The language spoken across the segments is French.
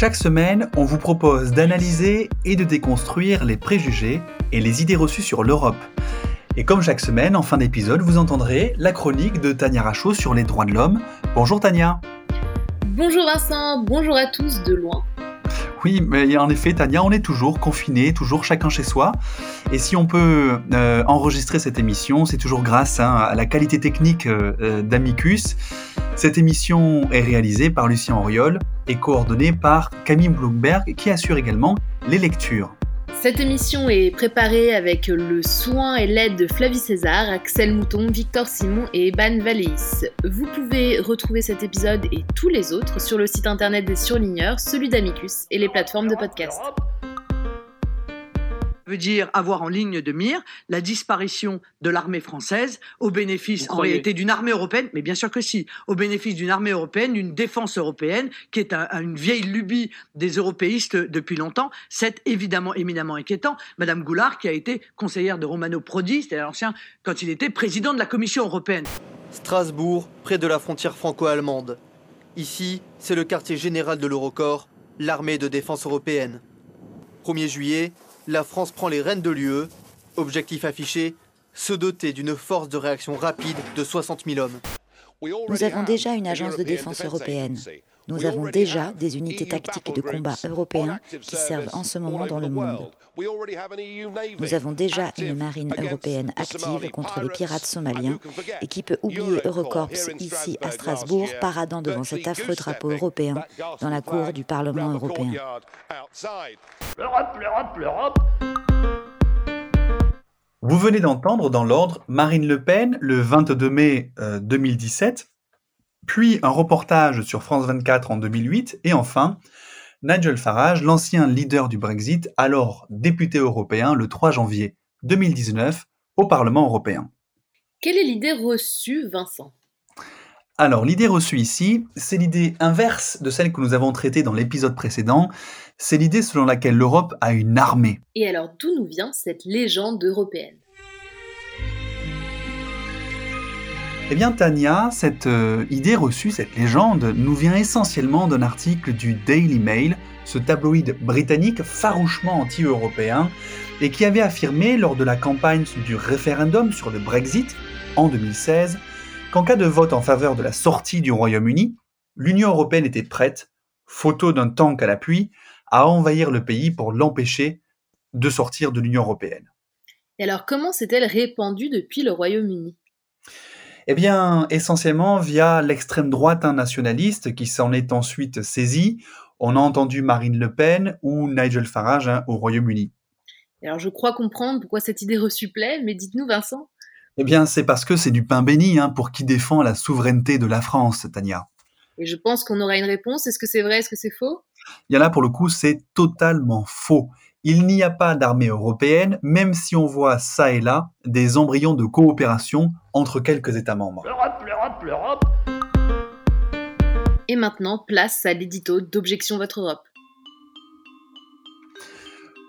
Chaque semaine, on vous propose d'analyser et de déconstruire les préjugés et les idées reçues sur l'Europe. Et comme chaque semaine, en fin d'épisode, vous entendrez la chronique de Tania Rachaud sur les droits de l'homme. Bonjour Tania. Bonjour Vincent, bonjour à tous de loin. Oui, mais en effet, Tania, on est toujours confinés, toujours chacun chez soi. Et si on peut euh, enregistrer cette émission, c'est toujours grâce hein, à la qualité technique euh, euh, d'Amicus. Cette émission est réalisée par Lucien Auriol et coordonnée par Camille Bloomberg, qui assure également les lectures. Cette émission est préparée avec le soin et l'aide de Flavie César, Axel Mouton, Victor Simon et Eban Valis. Vous pouvez retrouver cet épisode et tous les autres sur le site internet des surligneurs, celui d'Amicus et les plateformes de podcast veut dire avoir en ligne de mire la disparition de l'armée française au bénéfice en réalité d'une armée européenne, mais bien sûr que si, au bénéfice d'une armée européenne, d'une défense européenne, qui est une vieille lubie des européistes depuis longtemps. C'est évidemment éminemment inquiétant. Madame Goulard, qui a été conseillère de Romano Prodi, c'est-à-dire l'ancien, quand il était président de la Commission européenne. Strasbourg, près de la frontière franco-allemande. Ici, c'est le quartier général de l'Eurocorps, l'armée de défense européenne. 1er juillet, la France prend les rênes de l'UE. Objectif affiché, se doter d'une force de réaction rapide de 60 000 hommes. Nous avons déjà une agence de défense européenne. Nous avons déjà des unités tactiques de combat européens qui servent en ce moment dans le monde. Nous avons déjà une marine européenne active contre les pirates somaliens et qui peut oublier Eurocorps ici à Strasbourg paradant devant cet affreux drapeau européen dans la cour du Parlement européen. Vous venez d'entendre dans l'ordre Marine Le Pen le 22 mai 2017, euh, puis un reportage sur France 24 en 2008 et enfin Nigel Farage, l'ancien leader du Brexit, alors député européen le 3 janvier 2019 au Parlement européen. Quelle est l'idée reçue, Vincent? Alors, l'idée reçue ici, c'est l'idée inverse de celle que nous avons traitée dans l'épisode précédent. C'est l'idée selon laquelle l'Europe a une armée. Et alors, d'où nous vient cette légende européenne? Eh bien, Tania, cette euh, idée reçue, cette légende, nous vient essentiellement d'un article du Daily Mail, ce tabloïd britannique farouchement anti-européen, et qui avait affirmé lors de la campagne du référendum sur le Brexit en 2016 qu'en cas de vote en faveur de la sortie du Royaume-Uni, l'Union européenne était prête, photo d'un tank à l'appui, à envahir le pays pour l'empêcher de sortir de l'Union européenne. Et alors comment s'est-elle répandue depuis le Royaume-Uni? Eh bien, essentiellement via l'extrême droite nationaliste qui s'en est ensuite saisie. On a entendu Marine Le Pen ou Nigel Farage hein, au Royaume-Uni. Alors, je crois comprendre pourquoi cette idée reçue plaît, mais dites-nous, Vincent. Eh bien, c'est parce que c'est du pain béni hein, pour qui défend la souveraineté de la France, Tania. Et je pense qu'on aura une réponse. Est-ce que c'est vrai? Est-ce que c'est faux? Il y en a pour le coup, c'est totalement faux. Il n'y a pas d'armée européenne, même si on voit ça et là des embryons de coopération entre quelques États membres. L'Europe, l'Europe, l'Europe Et maintenant, place à l'édito d'Objection Votre Europe.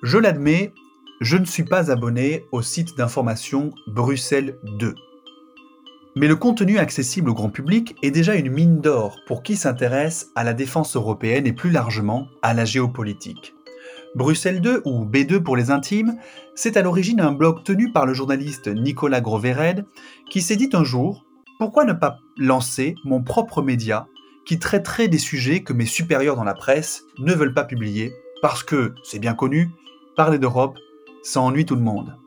Je l'admets, je ne suis pas abonné au site d'information Bruxelles 2. Mais le contenu accessible au grand public est déjà une mine d'or pour qui s'intéresse à la défense européenne et plus largement à la géopolitique. Bruxelles 2, ou B2 pour les intimes, c'est à l'origine un blog tenu par le journaliste Nicolas Grovered qui s'est dit un jour pourquoi ne pas lancer mon propre média qui traiterait des sujets que mes supérieurs dans la presse ne veulent pas publier parce que, c'est bien connu, parler d'Europe, ça ennuie tout le monde.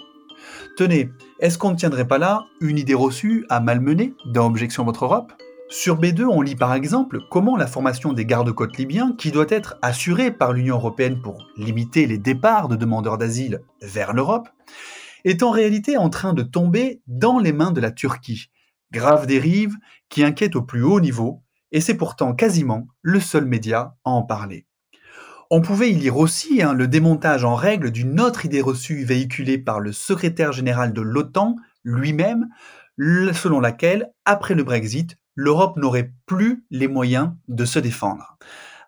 Tenez, est-ce qu'on ne tiendrait pas là une idée reçue à malmener dans Objection Votre Europe? Sur B2, on lit par exemple comment la formation des gardes-côtes libyens, qui doit être assurée par l'Union européenne pour limiter les départs de demandeurs d'asile vers l'Europe, est en réalité en train de tomber dans les mains de la Turquie. Grave dérive qui inquiète au plus haut niveau, et c'est pourtant quasiment le seul média à en parler. On pouvait y lire aussi hein, le démontage en règle d'une autre idée reçue véhiculée par le secrétaire général de l'OTAN lui-même, selon laquelle, après le Brexit, l'Europe n'aurait plus les moyens de se défendre.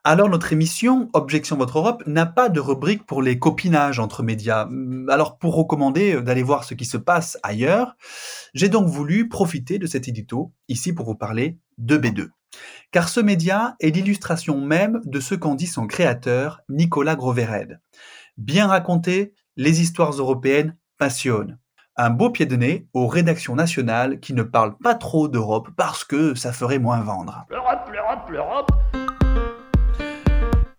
Alors notre émission Objection Votre Europe n'a pas de rubrique pour les copinages entre médias. Alors pour recommander d'aller voir ce qui se passe ailleurs, j'ai donc voulu profiter de cet édito ici pour vous parler de B2. Car ce média est l'illustration même de ce qu'en dit son créateur, Nicolas Grovered. Bien raconté, les histoires européennes passionnent. Un beau pied de nez aux rédactions nationales qui ne parlent pas trop d'Europe parce que ça ferait moins vendre. L'Europe, l'Europe, l'Europe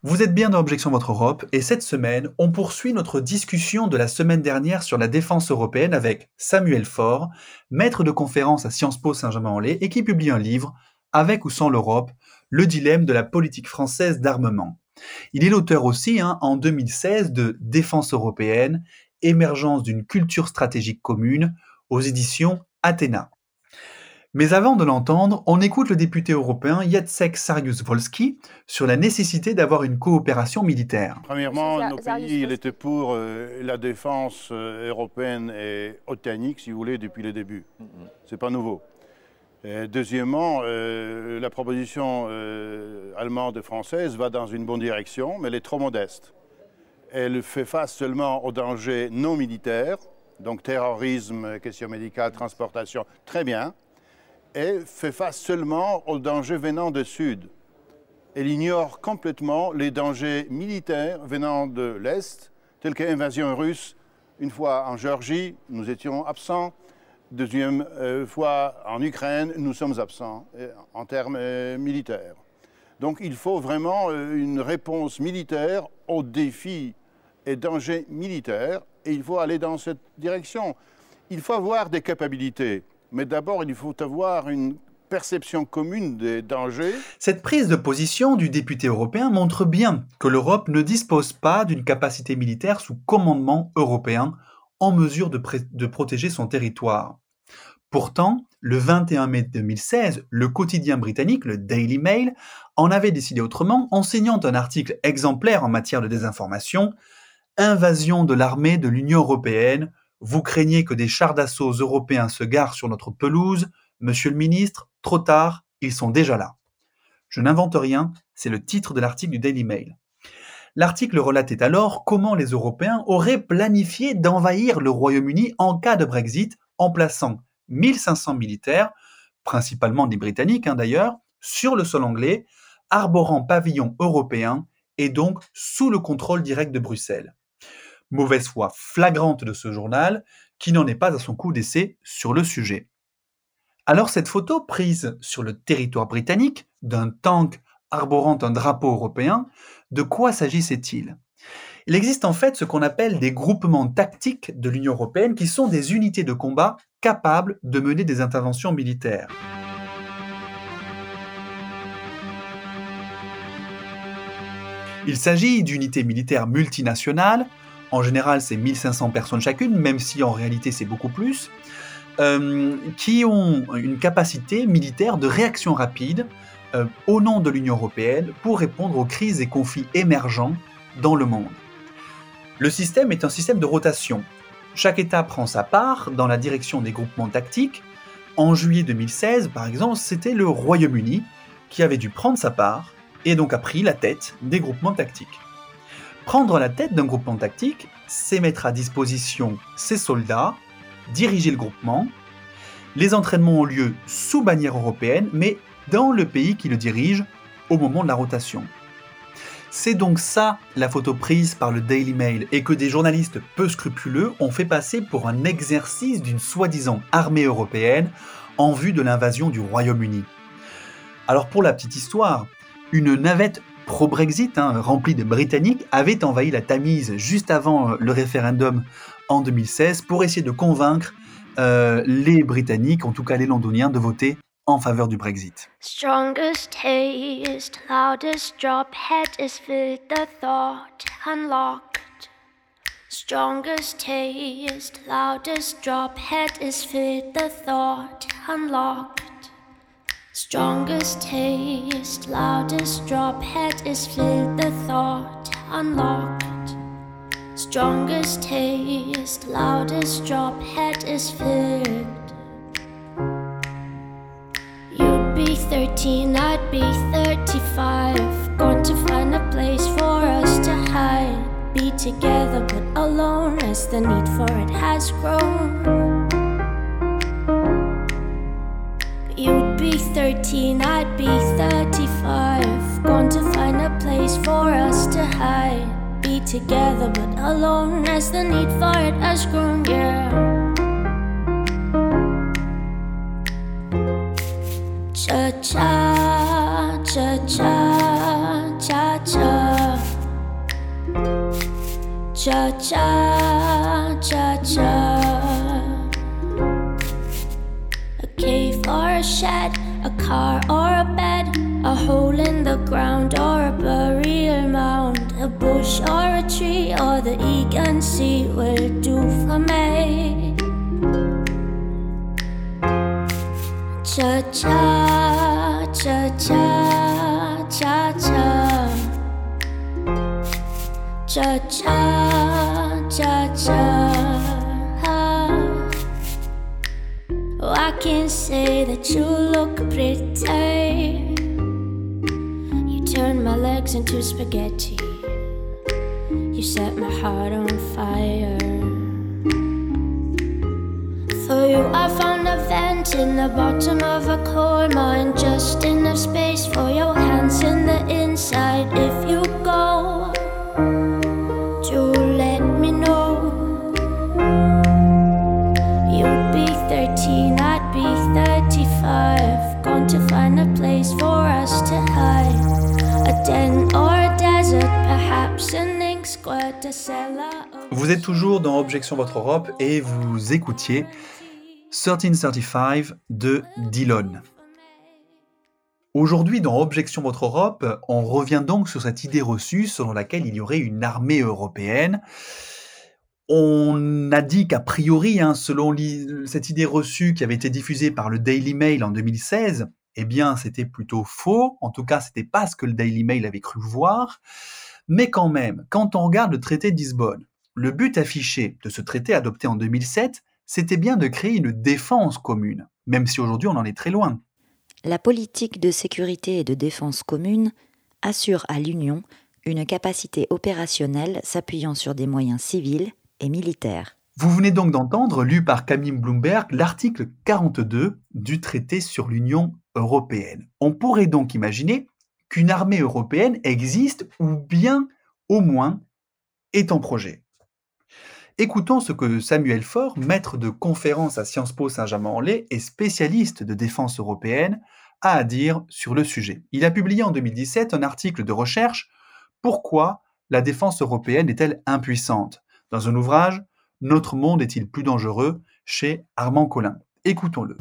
vous êtes bien dans Objection Votre Europe et cette semaine, on poursuit notre discussion de la semaine dernière sur la défense européenne avec Samuel Faure, maître de conférence à Sciences Po Saint-Germain-en-Laye et qui publie un livre, Avec ou sans l'Europe, le dilemme de la politique française d'armement. Il est l'auteur aussi, hein, en 2016, de Défense européenne, émergence d'une culture stratégique commune aux éditions Athéna. Mais avant de l'entendre, on écoute le député européen Jacek Sariusz-Wolski sur la nécessité d'avoir une coopération militaire. Premièrement, nos pays, il était pour euh, la défense euh, européenne et océanique, si vous voulez, depuis le début. Ce n'est pas nouveau. deuxièmement, euh, la proposition allemande et française va dans une bonne direction, mais elle est trop modeste. Elle fait face seulement aux dangers non militaires, donc terrorisme, questions médicales, transportation, très bien et fait face seulement aux dangers venant du Sud. Elle ignore complètement les dangers militaires venant de l'Est, tels que l'invasion russe. Une fois en Géorgie, nous étions absents. Deuxième euh, fois en Ukraine, nous sommes absents euh, en termes euh, militaires. Donc il faut vraiment une réponse militaire aux défis et dangers militaires, et il faut aller dans cette direction. Il faut avoir des capacités. Mais d'abord, il faut avoir une perception commune des dangers. Cette prise de position du député européen montre bien que l'Europe ne dispose pas d'une capacité militaire sous commandement européen en mesure de, de, protéger son territoire. Pourtant, le 21 mai 2016, le quotidien britannique, le Daily Mail, en avait décidé autrement, enseignant un article exemplaire en matière de désinformation, Invasion de l'armée de l'Union européenne, vous craignez que des chars d'assaut européens se garent sur notre pelouse Monsieur le ministre, trop tard, ils sont déjà là. Je n'invente rien, c'est le titre de l'article du Daily Mail. L'article relatait alors comment les Européens auraient planifié d'envahir le Royaume-Uni en cas de Brexit en plaçant 1500 militaires, principalement des Britanniques hein, d'ailleurs, sur le sol anglais, arborant pavillon européen et donc sous le contrôle direct de Bruxelles mauvaise foi flagrante de ce journal, qui n'en est pas à son coup d'essai sur le sujet. Alors cette photo prise sur le territoire britannique d'un tank arborant un drapeau européen, de quoi s'agissait-il? Il existe en fait ce qu'on appelle des groupements tactiques de l'Union européenne qui sont des unités de combat capables de mener des interventions militaires. Il s'agit d'unités militaires multinationales en général, c'est 1500 personnes chacune, même si en réalité c'est beaucoup plus, euh, qui ont une capacité militaire de réaction rapide euh, au nom de l'Union européenne pour répondre aux crises et conflits émergents dans le monde. Le système est un système de rotation. Chaque État prend sa part dans la direction des groupements tactiques. En juillet 2016, par exemple, c'était le Royaume-Uni qui avait dû prendre sa part et donc a pris la tête des groupements tactiques. Prendre la tête d'un groupement tactique, c'est mettre à disposition ses soldats, diriger le groupement. Les entraînements ont lieu sous bannière européenne, mais dans le pays qui le dirige au moment de la rotation. C'est donc ça la photo prise par le Daily Mail et que des journalistes peu scrupuleux ont fait passer pour un exercice d'une soi-disant armée européenne en vue de l'invasion du Royaume-Uni. Alors pour la petite histoire, une navette pro-Brexit, hein, rempli de Britanniques, avait envahi la Tamise juste avant euh, le référendum en 2016 pour essayer de convaincre euh, les Britanniques, en tout cas les Londoniens, de voter en faveur du Brexit. Strongest taste, loudest drop, head is with the thought unlocked. Strongest taste, loudest drop, head is with the thought unlocked. Strongest taste, loudest drop, head is filled, the thought unlocked. Strongest taste, loudest drop, head is filled. 13, I'd be 35. Going to find a place for us to hide. Be together but alone as the need for it has grown. You'd be be 13, I'd be 35. Going to find a place for us to hide. Be together but alone as the need for it has grown, yeah. Cha cha, cha cha, cha cha. Cha cha, cha. A cave or a shed, a car or a bed, a hole in the ground or a burial mound, a bush or a tree or the Egan Sea will do for me. Cha cha, cha cha, cha cha. Cha cha, cha cha. Oh, I can say that you look pretty. You turn my legs into spaghetti. You set my heart on fire. For you, I found a vent in the bottom of a coal mine. Just enough space for your hands in the inside. If you go, do let me know. You'd be 13, I'd be 35. Gone to find a place for us to hide. A den or a desert, perhaps an ink squirt, a cellar. Vous êtes toujours dans Objection Votre Europe et vous écoutiez 1335 de Dillon. Aujourd'hui, dans Objection Votre Europe, on revient donc sur cette idée reçue selon laquelle il y aurait une armée européenne. On a dit qu'a priori, hein, selon cette idée reçue qui avait été diffusée par le Daily Mail en 2016, eh bien, c'était plutôt faux. En tout cas, c'était pas ce que le Daily Mail avait cru voir. Mais quand même, quand on regarde le traité de Lisbonne, le but affiché de ce traité adopté en 2007, c'était bien de créer une défense commune, même si aujourd'hui on en est très loin. La politique de sécurité et de défense commune assure à l'Union une capacité opérationnelle s'appuyant sur des moyens civils et militaires. Vous venez donc d'entendre, lu par Camille Bloomberg, l'article 42 du traité sur l'Union européenne. On pourrait donc imaginer qu'une armée européenne existe ou bien au moins est en projet. Écoutons ce que Samuel Faure, maître de conférence à Sciences Po Saint-Germain-en-Laye et spécialiste de défense européenne, a à dire sur le sujet. Il a publié en 2017 un article de recherche Pourquoi la défense européenne est-elle impuissante? Dans un ouvrage Notre monde est-il plus dangereux? chez Armand Collin. Écoutons-le.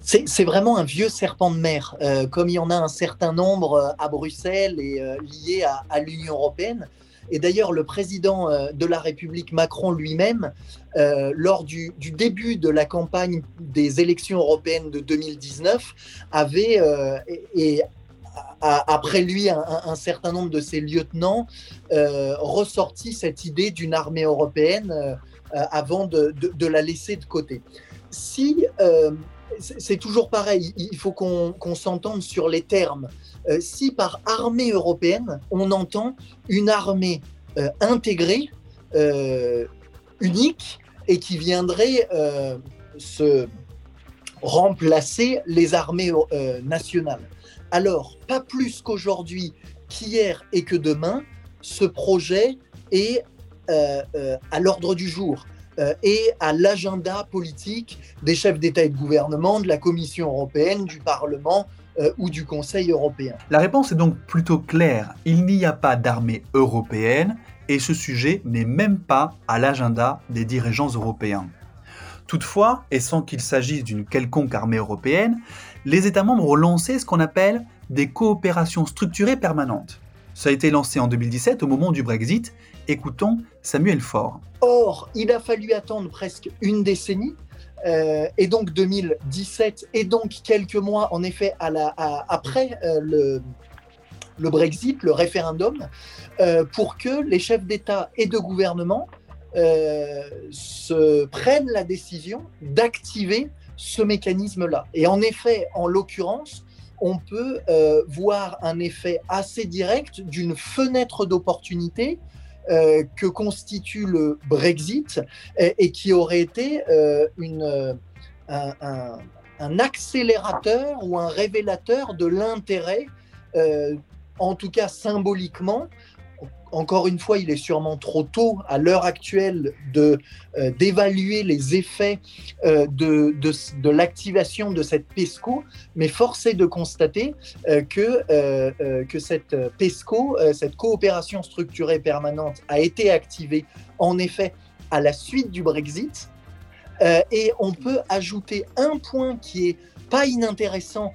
C'est vraiment un vieux serpent de mer, euh, comme il y en a un certain nombre euh, à Bruxelles et euh, liés à, à l'Union européenne. Et d'ailleurs, le président euh, de la République Macron lui-même, euh, lors du, début de la campagne des élections européennes de 2019, avait, euh, et, après lui, un, certain nombre de ses lieutenants, ressorti cette idée d'une armée européenne avant de, la laisser de côté. Si c'est toujours pareil, il faut qu'on s'entende sur les termes. Euh, si par armée européenne, on entend une armée euh, intégrée, euh, unique, et qui viendrait se remplacer les armées nationales. Alors, pas plus qu'aujourd'hui, qu'hier et que demain, ce projet est à l'ordre du jour et à l'agenda politique des chefs d'État et de gouvernement, de la Commission européenne, du Parlement euh, ou du Conseil européen. La réponse est donc plutôt claire. Il n'y a pas d'armée européenne et ce sujet n'est même pas à l'agenda des dirigeants européens. Toutefois, et sans qu'il s'agisse d'une quelconque armée européenne, les États membres ont lancé ce qu'on appelle des coopérations structurées permanentes. Ça a été lancé en 2017 au moment du Brexit. Écoutons Samuel Faure. Or, il a fallu attendre presque une décennie, euh, et donc 2017, et donc quelques mois, en effet, après euh, le, Brexit, le référendum, euh, pour que les chefs d'État et de gouvernement se prennent la décision d'activer ce mécanisme-là. Et en effet, en l'occurrence, on peut voir un effet assez direct d'une fenêtre d'opportunité euh, que constitue le Brexit et, qui aurait été euh, euh, un accélérateur ou un révélateur de l'intérêt, en tout cas symboliquement, encore une fois, il est sûrement trop tôt à l'heure actuelle de euh, d'évaluer les effets euh, de, de, l'activation de cette PESCO, mais force est de constater euh, que, que cette PESCO, cette coopération structurée permanente, a été activée en effet à la suite du Brexit. et on peut ajouter un point qui est pas inintéressant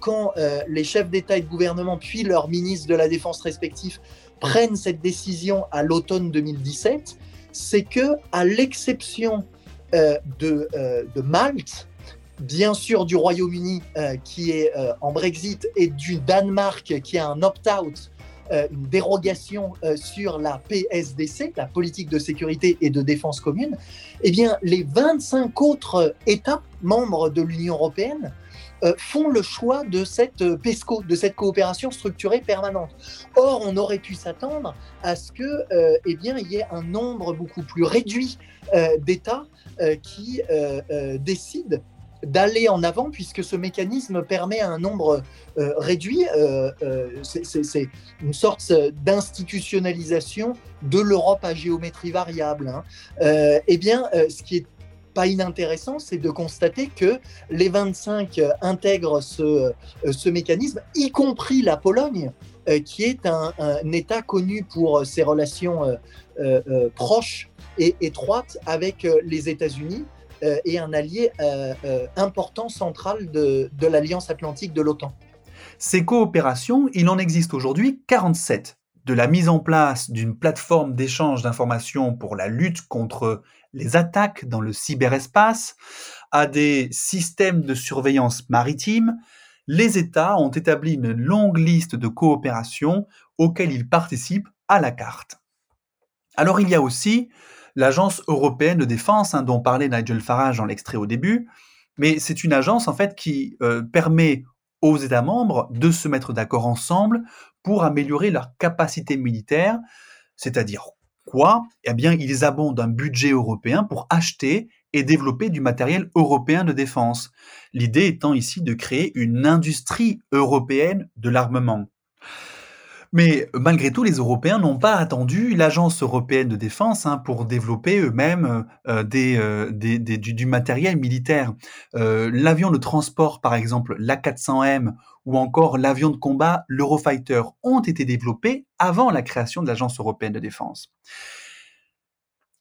quand les chefs d'État et de gouvernement, puis leurs ministres de la Défense respectifs, prennent cette décision à l'automne 2017, c'est que, à l'exception euh, de, euh, de, Malte, bien sûr du Royaume-Uni euh, qui est en Brexit et du Danemark qui a un opt-out, une dérogation sur la PSDC, la politique de sécurité et de défense commune, eh bien les 25 autres États membres de l'Union européenne euh, font le choix de cette euh, PESCO, de cette coopération structurée permanente. Or, on aurait pu s'attendre à ce que, euh, eh bien, il y ait un nombre beaucoup plus réduit d'États qui décident d'aller en avant puisque ce mécanisme permet à un nombre réduit, c'est une sorte d'institutionnalisation de l'Europe à géométrie variable. Hein. eh bien, ce qui est pas inintéressant, c'est de constater que les 25 euh, intègrent ce, euh, ce mécanisme, y compris la Pologne, euh, qui est un, État connu pour ses relations proches et étroites avec les États-Unis et un allié important central de l'Alliance atlantique de l'OTAN. Ces coopérations, il en existe aujourd'hui 47 de la mise en place d'une plateforme d'échange d'informations pour la lutte contre les attaques dans le cyberespace, à des systèmes de surveillance maritime, les États ont établi une longue liste de coopérations auxquelles ils participent à la carte. Alors il y a aussi l'Agence européenne de défense hein, dont parlait Nigel Farage dans l'extrait au début, mais c'est une agence en fait qui euh, permet aux États membres de se mettre d'accord ensemble pour améliorer leur capacité militaire, c'est-à-dire quoi Eh bien, ils abondent un budget européen pour acheter et développer du matériel européen de défense. L'idée étant ici de créer une industrie européenne de l'armement. Mais malgré tout, les Européens n'ont pas attendu l'Agence européenne de défense hein, pour développer eux-mêmes euh, euh, du, matériel militaire. Euh, l'avion de transport, par exemple, l'A400M, ou encore l'avion de combat, l'Eurofighter, ont été développés avant la création de l'Agence européenne de défense.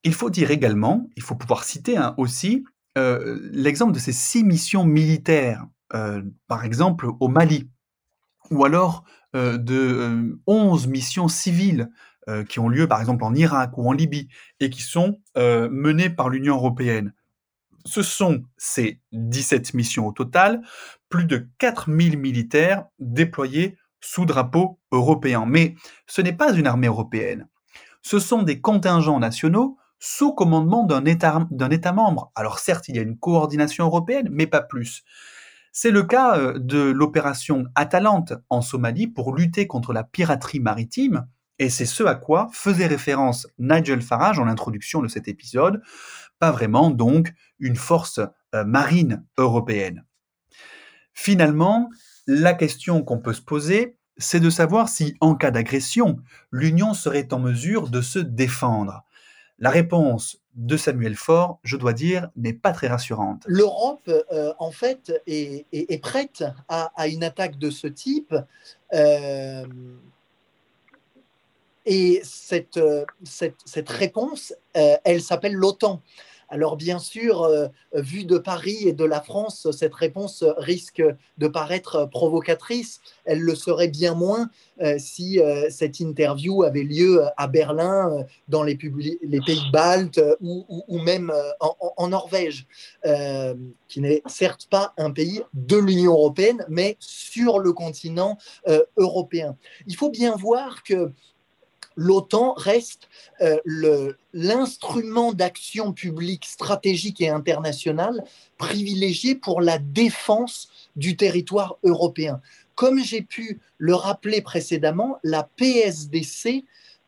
Il faut dire également, il faut pouvoir citer hein, aussi l'exemple de ces six missions militaires, par exemple au Mali, ou alors euh, de 11 euh, missions civiles euh, qui ont lieu par exemple en Irak ou en Libye et qui sont menées par l'Union européenne. Ce sont ces 17 missions au total, plus de 4000 militaires déployés sous drapeau européen. Mais ce n'est pas une armée européenne. Ce sont des contingents nationaux sous commandement d'un État, État membre. Alors certes, il y a une coordination européenne, mais pas plus. C'est le cas euh, de l'opération Atalante en Somalie pour lutter contre la piraterie maritime, et c'est ce à quoi faisait référence Nigel Farage en introduction de cet épisode, pas vraiment donc une force euh, marine européenne. Finalement, la question qu'on peut se poser, c'est de savoir si, en cas d'agression, l'Union serait en mesure de se défendre. La réponse de Samuel Faure, je dois dire, n'est pas très rassurante. L'Europe, euh, en fait, est, prête à, une attaque de ce type. Euh, et cette, cette, réponse, euh, elle s'appelle l'OTAN. Alors bien sûr, euh, vu de Paris et de la France, cette réponse risque de paraître provocatrice. Elle le serait bien moins euh, si euh, cette interview avait lieu à Berlin, dans les, pays baltes ou, même en, Norvège, qui n'est certes pas un pays de l'Union européenne, mais sur le continent européen. Il faut bien voir que l'OTAN reste euh, l'instrument d'action publique stratégique et internationale privilégié pour la défense du territoire européen. Comme j'ai pu le rappeler précédemment, la PSDC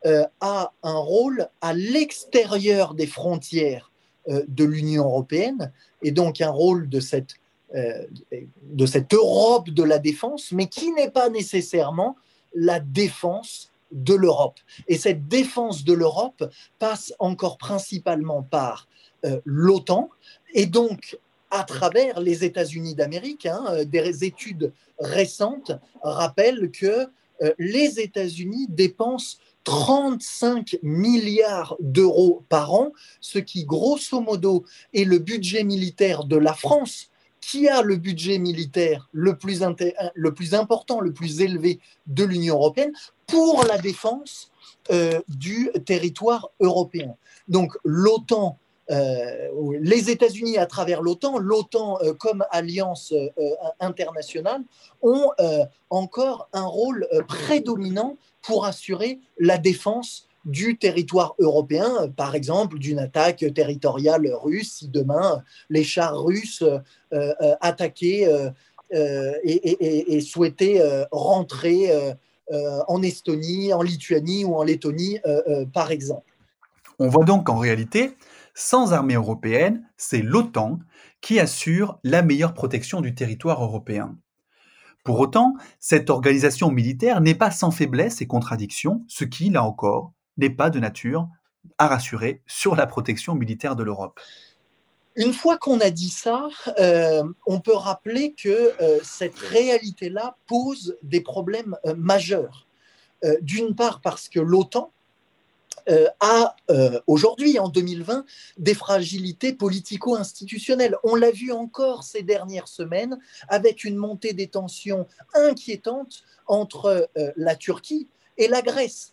euh, a un rôle à l'extérieur des frontières euh, de l'Union européenne et donc un rôle de de cette Europe de la défense, mais qui n'est pas nécessairement la défense de l'Europe. Et cette défense de l'Europe passe encore principalement par l'OTAN et donc à travers les États-Unis d'Amérique. Hein, des études récentes rappellent que les États-Unis dépensent 35 milliards d'euros par an, ce qui grosso modo est le budget militaire de la France, qui a le budget militaire le plus, le plus important, le plus élevé de l'Union européenne, pour la défense euh, du territoire européen? Donc l'OTAN euh, les États-Unis à travers l'OTAN, l'OTAN euh, comme alliance internationale, ont encore un rôle prédominant pour assurer la défense du territoire européen, par exemple d'une attaque territoriale russe, si demain les chars russes euh, euh, attaquaient euh, et, souhaitaient rentrer en Estonie, en Lituanie ou en Lettonie, par exemple. On voit donc qu'en réalité, sans armée européenne, c'est l'OTAN qui assure la meilleure protection du territoire européen. Pour autant, cette organisation militaire n'est pas sans faiblesses et contradictions, ce qui, là encore, n'est pas de nature à rassurer sur la protection militaire de l'Europe. Une fois qu'on a dit ça, euh, on peut rappeler que euh, cette réalité-là pose des problèmes euh, majeurs. D'une part parce que l'OTAN, a aujourd'hui, en 2020, des fragilités politico-institutionnelles. On l'a vu encore ces dernières semaines avec une montée des tensions inquiétantes entre la Turquie et la Grèce.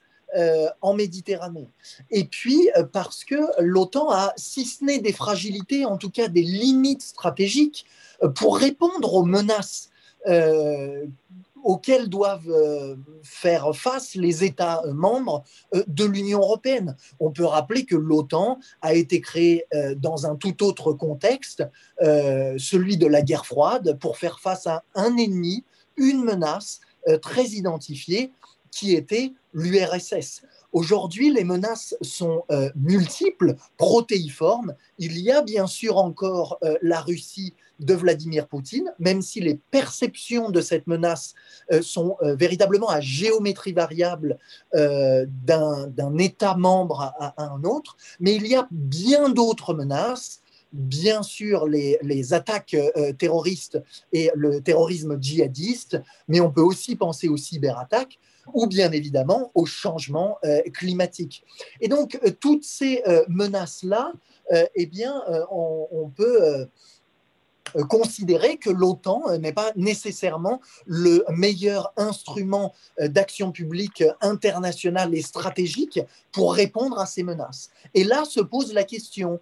En Méditerranée. Et puis parce que l'OTAN a, si ce n'est des fragilités, en tout cas des limites stratégiques pour répondre aux menaces auxquels doivent euh, faire face les États membres euh, de l'Union européenne. On peut rappeler que l'OTAN a été créée euh, dans un tout autre contexte, celui de la guerre froide, pour faire face à un ennemi, une menace très identifiée qui était l'URSS. Aujourd'hui, les menaces sont multiples, protéiformes. Il y a bien sûr encore la Russie de Vladimir Poutine, même si les perceptions de cette menace euh, sont euh, véritablement à géométrie variable euh, d'un État membre à, un autre, mais il y a bien d'autres menaces bien sûr les, attaques terroristes et le terrorisme djihadiste, mais on peut aussi penser aux cyberattaques ou bien évidemment au changement climatique. Et donc, toutes ces menaces-là, eh bien, on peut euh, considérer que l'OTAN euh, n'est pas nécessairement le meilleur instrument euh, d'action publique internationale et stratégique pour répondre à ces menaces. Et là se pose la question,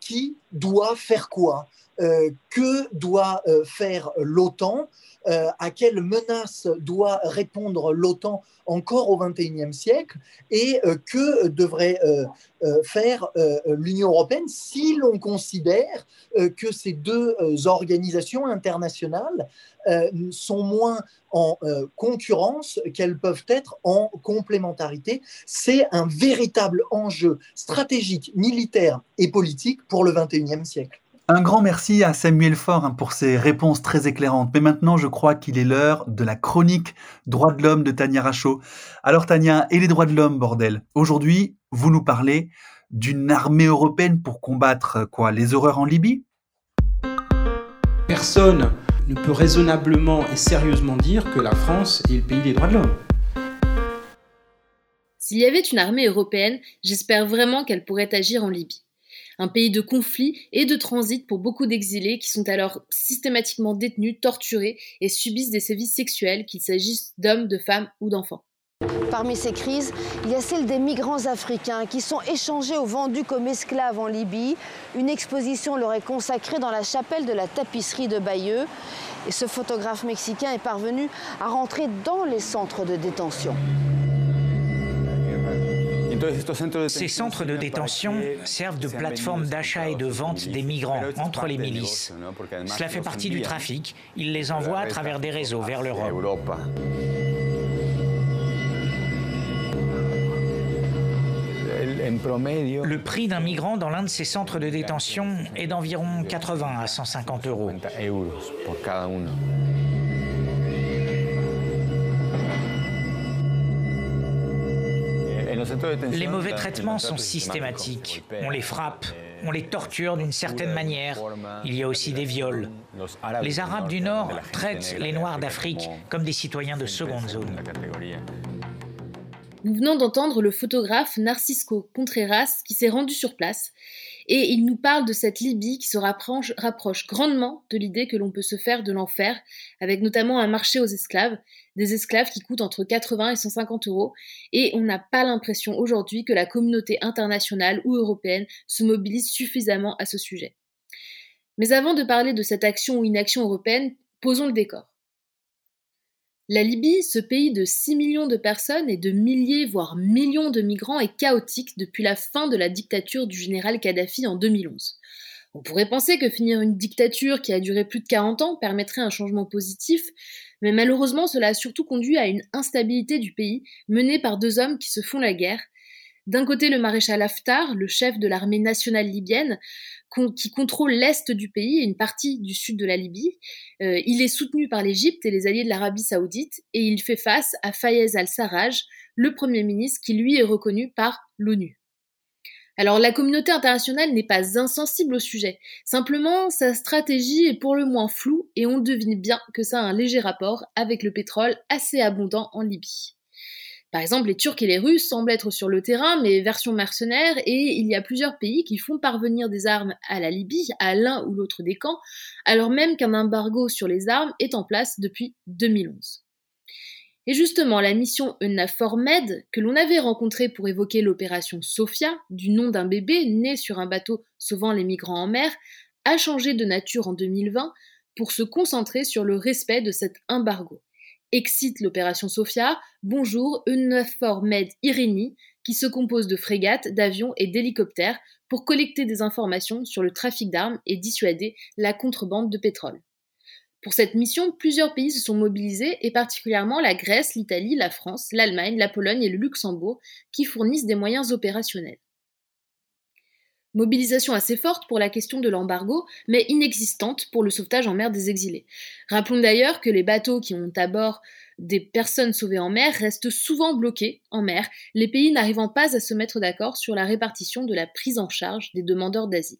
qui doit faire quoi Que doit faire l'OTAN À quelles menaces doit répondre l'OTAN encore au XXIe siècle et que devrait faire l'Union européenne si l'on considère que ces deux organisations internationales sont moins en concurrence qu'elles peuvent être en complémentarité? C'est un véritable enjeu stratégique, militaire et politique pour le XXIe siècle. Un grand merci à Samuel Faure hein, pour ses réponses très éclairantes. Mais maintenant, je crois qu'il est l'heure de la chronique Droits de l'homme de Tania Rachaud. Alors Tania, et les droits de l'homme, bordel? Aujourd'hui, vous nous parlez d'une armée européenne pour combattre quoi Les horreurs en Libye? Personne ne peut raisonnablement et sérieusement dire que la France est le pays des droits de l'homme. S'il y avait une armée européenne, j'espère vraiment qu'elle pourrait agir en Libye un pays de conflit et de transit pour beaucoup d'exilés qui sont alors systématiquement détenus, torturés et subissent des sévices sexuels, qu'il s'agisse d'hommes, de femmes ou d'enfants. Parmi ces crises, il y a celle des migrants africains qui sont échangés ou vendus comme esclaves en Libye. Une exposition leur est consacrée dans la chapelle de la tapisserie de Bayeux. Et ce photographe mexicain est parvenu à rentrer dans les centres de détention. Ces centres de détention servent de plateforme d'achat et de vente des migrants entre les milices. Cela fait partie du trafic. Ils les envoient à travers des réseaux vers l'Europe. Le prix d'un migrant dans l'un de ces centres de détention est d'environ 80 à 150 euros. Les mauvais traitements sont systématiques. On les frappe, on les torture d'une certaine manière. Il y a aussi des viols. Les Arabes du Nord traitent les Noirs d'Afrique comme des citoyens de seconde zone. Nous venons d'entendre le photographe Narcisco Contreras qui s'est rendu sur place et il nous parle de cette Libye qui se rapproche, rapproche grandement de l'idée que l'on peut se faire de l'enfer, avec notamment un marché aux esclaves, des esclaves qui coûtent entre 80 et 150 euros, et on n'a pas l'impression aujourd'hui que la communauté internationale ou européenne se mobilise suffisamment à ce sujet. Mais avant de parler de cette action ou inaction européenne, posons le décor. La Libye, ce pays de 6 millions de personnes et de milliers, voire millions de migrants, est chaotique depuis la fin de la dictature du général Kadhafi en 2011. On pourrait penser que finir une dictature qui a duré plus de 40 ans permettrait un changement positif, mais malheureusement cela a surtout conduit à une instabilité du pays menée par deux hommes qui se font la guerre. D'un côté le maréchal Haftar, le chef de l'armée nationale libyenne, qui contrôle l'est du pays et une partie du sud de la Libye. Euh, il est soutenu par l'Égypte et les alliés de l'Arabie saoudite et il fait face à Fayez al-Sarraj, le Premier ministre qui lui est reconnu par l'ONU. Alors la communauté internationale n'est pas insensible au sujet, simplement sa stratégie est pour le moins floue et on devine bien que ça a un léger rapport avec le pétrole assez abondant en Libye. Par exemple, les Turcs et les Russes semblent être sur le terrain, mais version mercenaire, et il y a plusieurs pays qui font parvenir des armes à la Libye, à l'un ou l'autre des camps, alors même qu'un embargo sur les armes est en place depuis 2011. Et justement, la mission EUNAVFOR Med, que l'on avait rencontrée pour évoquer l'opération Sophia, du nom d'un bébé né sur un bateau sauvant les migrants en mer, a changé de nature en 2020 pour se concentrer sur le respect de cet embargo excite l'opération Sophia, bonjour EUNAVFOR Med Irini, qui se compose de frégates, d'avions et d'hélicoptères pour collecter des informations sur le trafic d'armes et dissuader la contrebande de pétrole. Pour cette mission, plusieurs pays se sont mobilisés, et particulièrement la Grèce, l'Italie, la France, l'Allemagne, la Pologne et le Luxembourg, qui fournissent des moyens opérationnels. Mobilisation assez forte pour la question de l'embargo, mais inexistante pour le sauvetage en mer des exilés. Rappelons d'ailleurs que les bateaux qui ont à bord des personnes sauvées en mer restent souvent bloqués en mer, les pays n'arrivant pas à se mettre d'accord sur la répartition de la prise en charge des demandeurs d'asile.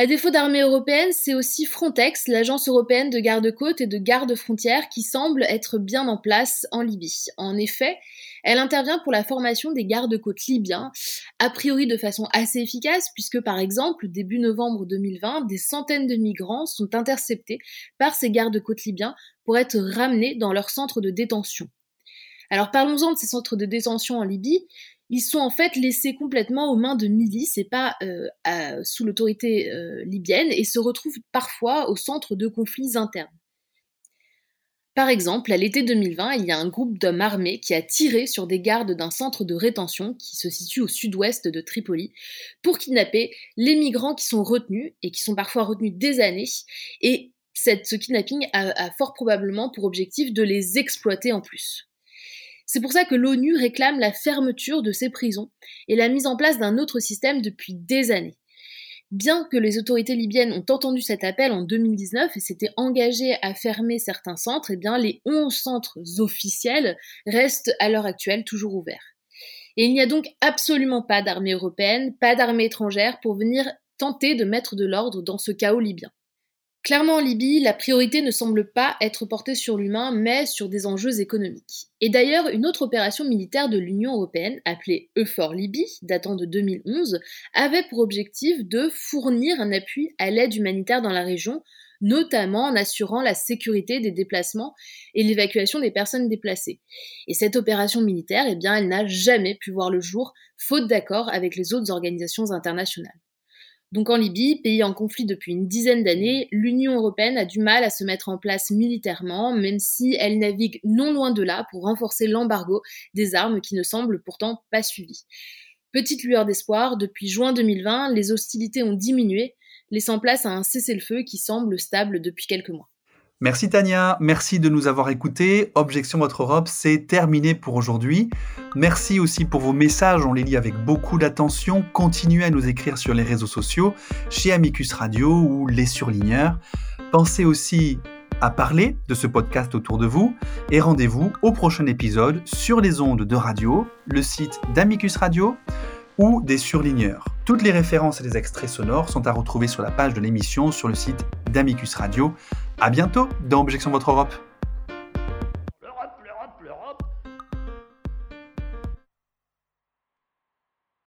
À défaut d'armée européenne, c'est aussi Frontex, l'agence européenne de garde-côtes et de garde-frontières, qui semble être bien en place en Libye. En effet, elle intervient pour la formation des gardes-côtes libyens, a priori de façon assez efficace, puisque par exemple, début novembre 2020, des centaines de migrants sont interceptés par ces gardes-côtes libyens pour être ramenés dans leur centre de détention. Alors parlons-en de ces centres de détention en Libye ils sont en fait laissés complètement aux mains de milices et pas euh, sous l'autorité euh, libyenne et se retrouvent parfois au centre de conflits internes. Par exemple, à l'été 2020, il y a un groupe d'hommes armés qui a tiré sur des gardes d'un centre de rétention qui se situe au sud-ouest de Tripoli pour kidnapper les migrants qui sont retenus et qui sont parfois retenus des années. Et ce kidnapping a fort probablement pour objectif de les exploiter en plus. C'est pour ça que l'ONU réclame la fermeture de ces prisons et la mise en place d'un autre système depuis des années. Bien que les autorités libyennes ont entendu cet appel en 2019 et s'étaient engagées à fermer certains centres, eh bien les 11 centres officiels restent à l'heure actuelle toujours ouverts. Et il n'y a donc absolument pas d'armée européenne, pas d'armée étrangère pour venir tenter de mettre de l'ordre dans ce chaos libyen. Clairement en Libye, la priorité ne semble pas être portée sur l'humain, mais sur des enjeux économiques. Et d'ailleurs, une autre opération militaire de l'Union européenne, appelée EUFOR Libye, datant de 2011, avait pour objectif de fournir un appui à l'aide humanitaire dans la région, notamment en assurant la sécurité des déplacements et l'évacuation des personnes déplacées. Et cette opération militaire, eh bien, elle n'a jamais pu voir le jour, faute d'accord avec les autres organisations internationales. Donc en Libye, pays en conflit depuis une dizaine d'années, l'Union européenne a du mal à se mettre en place militairement, même si elle navigue non loin de là pour renforcer l'embargo des armes qui ne semble pourtant pas suivi. Petite lueur d'espoir, depuis juin 2020, les hostilités ont diminué, laissant place à un cessez-le-feu qui semble stable depuis quelques mois. Merci Tania, merci de nous avoir écoutés. Objection Votre Europe, c'est terminé pour aujourd'hui. Merci aussi pour vos messages, on les lit avec beaucoup d'attention. Continuez à nous écrire sur les réseaux sociaux, chez Amicus Radio ou les surligneurs. Pensez aussi à parler de ce podcast autour de vous et rendez-vous au prochain épisode sur les ondes de radio, le site d'Amicus Radio ou des surligneurs. Toutes les références et les extraits sonores sont à retrouver sur la page de l'émission sur le site d'Amicus Radio. À bientôt dans Objection Votre Europe.